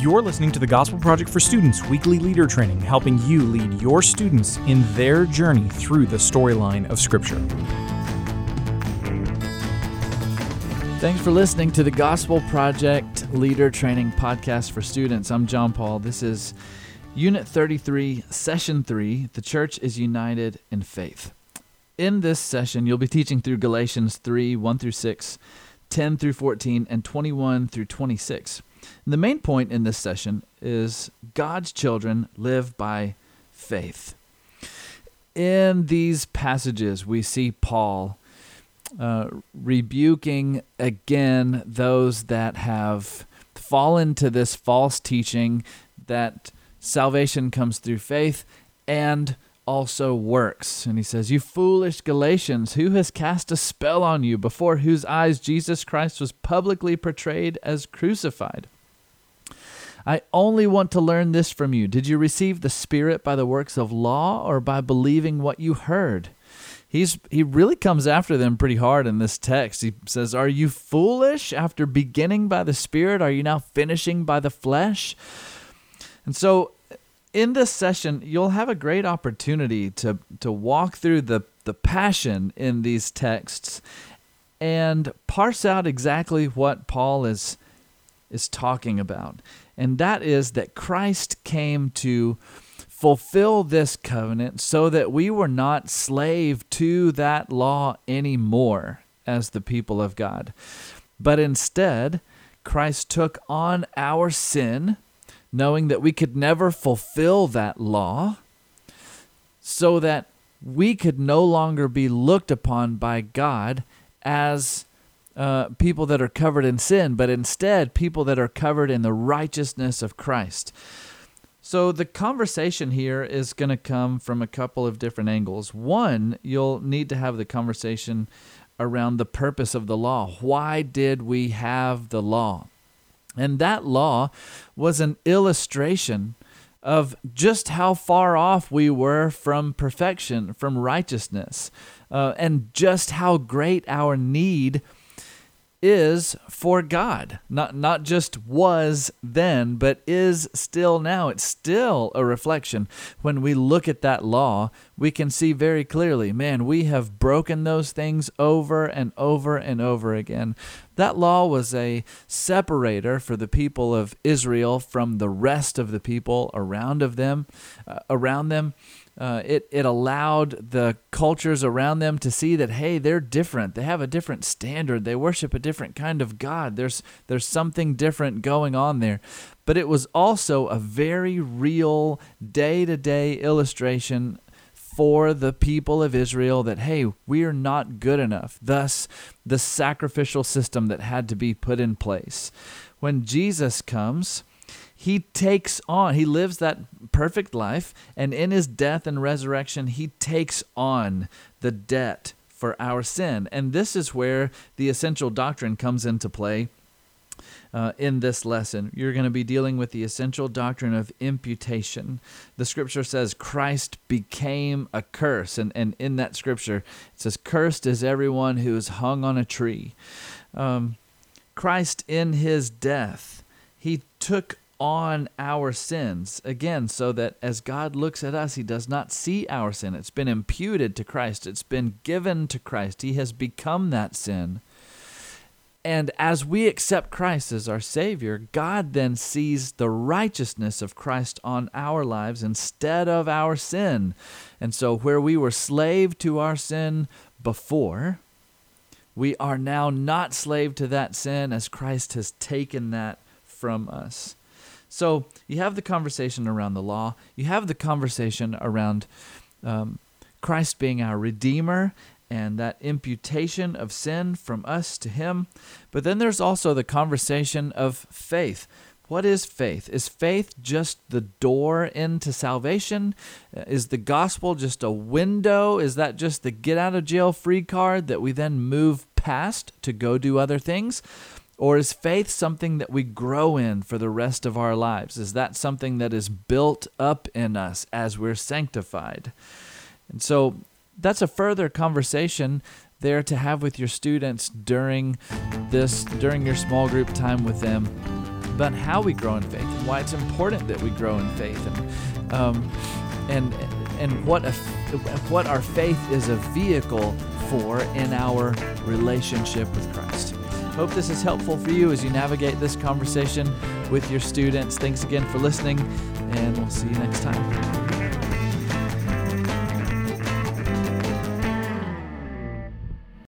You're listening to the Gospel Project for Students weekly leader training, helping you lead your students in their journey through the storyline of Scripture. Thanks for listening to the Gospel Project Leader Training Podcast for Students. I'm John Paul. This is Unit 33, Session 3 The Church is United in Faith. In this session, you'll be teaching through Galatians 3 1 through 6, 10 through 14, and 21 through 26. The main point in this session is God's children live by faith. In these passages, we see Paul uh, rebuking again those that have fallen to this false teaching that salvation comes through faith and also works. And he says, You foolish Galatians, who has cast a spell on you before whose eyes Jesus Christ was publicly portrayed as crucified? I only want to learn this from you. Did you receive the Spirit by the works of law or by believing what you heard? He's he really comes after them pretty hard in this text. He says, "Are you foolish after beginning by the Spirit? Are you now finishing by the flesh?" And so in this session, you'll have a great opportunity to to walk through the the passion in these texts and parse out exactly what Paul is is talking about. And that is that Christ came to fulfill this covenant so that we were not slave to that law anymore as the people of God. But instead, Christ took on our sin, knowing that we could never fulfill that law, so that we could no longer be looked upon by God as uh, people that are covered in sin, but instead people that are covered in the righteousness of Christ. So the conversation here is going to come from a couple of different angles. One, you'll need to have the conversation around the purpose of the law. Why did we have the law? And that law was an illustration of just how far off we were from perfection, from righteousness, uh, and just how great our need is for God. Not not just was then, but is still now. It's still a reflection. When we look at that law, we can see very clearly, man, we have broken those things over and over and over again. That law was a separator for the people of Israel from the rest of the people around of them, uh, around them. Uh, it, it allowed the cultures around them to see that hey they're different they have a different standard they worship a different kind of god there's there's something different going on there but it was also a very real day-to-day illustration for the people of Israel that, hey, we are not good enough. Thus, the sacrificial system that had to be put in place. When Jesus comes, he takes on, he lives that perfect life, and in his death and resurrection, he takes on the debt for our sin. And this is where the essential doctrine comes into play. Uh, in this lesson, you're going to be dealing with the essential doctrine of imputation. The scripture says Christ became a curse, and, and in that scripture, it says, Cursed is everyone who is hung on a tree. Um, Christ, in his death, took on our sins. Again, so that as God looks at us, He does not see our sin. It's been imputed to Christ, it's been given to Christ. He has become that sin. And as we accept Christ as our Savior, God then sees the righteousness of Christ on our lives instead of our sin. And so, where we were slave to our sin before, we are now not slave to that sin as Christ has taken that from us. So you have the conversation around the law, you have the conversation around um, Christ being our Redeemer and that imputation of sin from us to Him. But then there's also the conversation of faith. What is faith? Is faith just the door into salvation? Is the gospel just a window? Is that just the get out of jail free card that we then move past to go do other things? Or is faith something that we grow in for the rest of our lives? Is that something that is built up in us as we're sanctified? And so that's a further conversation there to have with your students during this during your small group time with them. about how we grow in faith and why it's important that we grow in faith and um, and and what a, what our faith is a vehicle for in our relationship with Christ. Hope this is helpful for you as you navigate this conversation with your students. Thanks again for listening, and we'll see you next time.